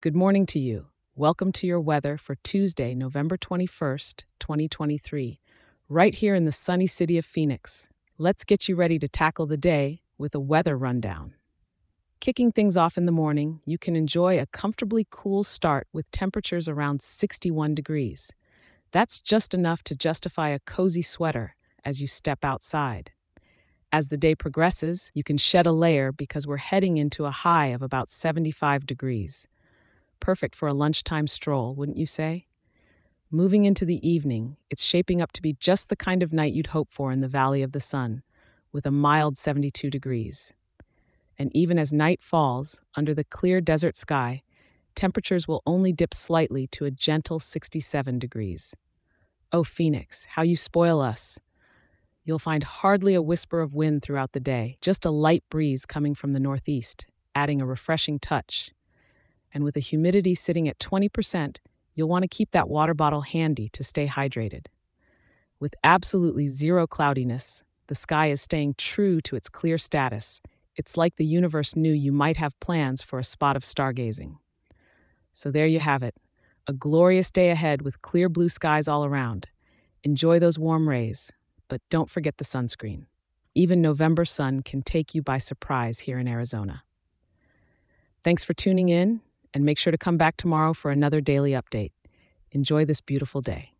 Good morning to you. Welcome to your weather for Tuesday, November 21st, 2023, right here in the sunny city of Phoenix. Let's get you ready to tackle the day with a weather rundown. Kicking things off in the morning, you can enjoy a comfortably cool start with temperatures around 61 degrees. That's just enough to justify a cozy sweater as you step outside. As the day progresses, you can shed a layer because we're heading into a high of about 75 degrees. Perfect for a lunchtime stroll, wouldn't you say? Moving into the evening, it's shaping up to be just the kind of night you'd hope for in the Valley of the Sun, with a mild 72 degrees. And even as night falls, under the clear desert sky, temperatures will only dip slightly to a gentle 67 degrees. Oh, Phoenix, how you spoil us! You'll find hardly a whisper of wind throughout the day, just a light breeze coming from the northeast, adding a refreshing touch and with the humidity sitting at 20%, you'll want to keep that water bottle handy to stay hydrated. With absolutely zero cloudiness, the sky is staying true to its clear status. It's like the universe knew you might have plans for a spot of stargazing. So there you have it a glorious day ahead with clear blue skies all around. Enjoy those warm rays, but don't forget the sunscreen. Even November sun can take you by surprise here in Arizona. Thanks for tuning in and make sure to come back tomorrow for another daily update. Enjoy this beautiful day.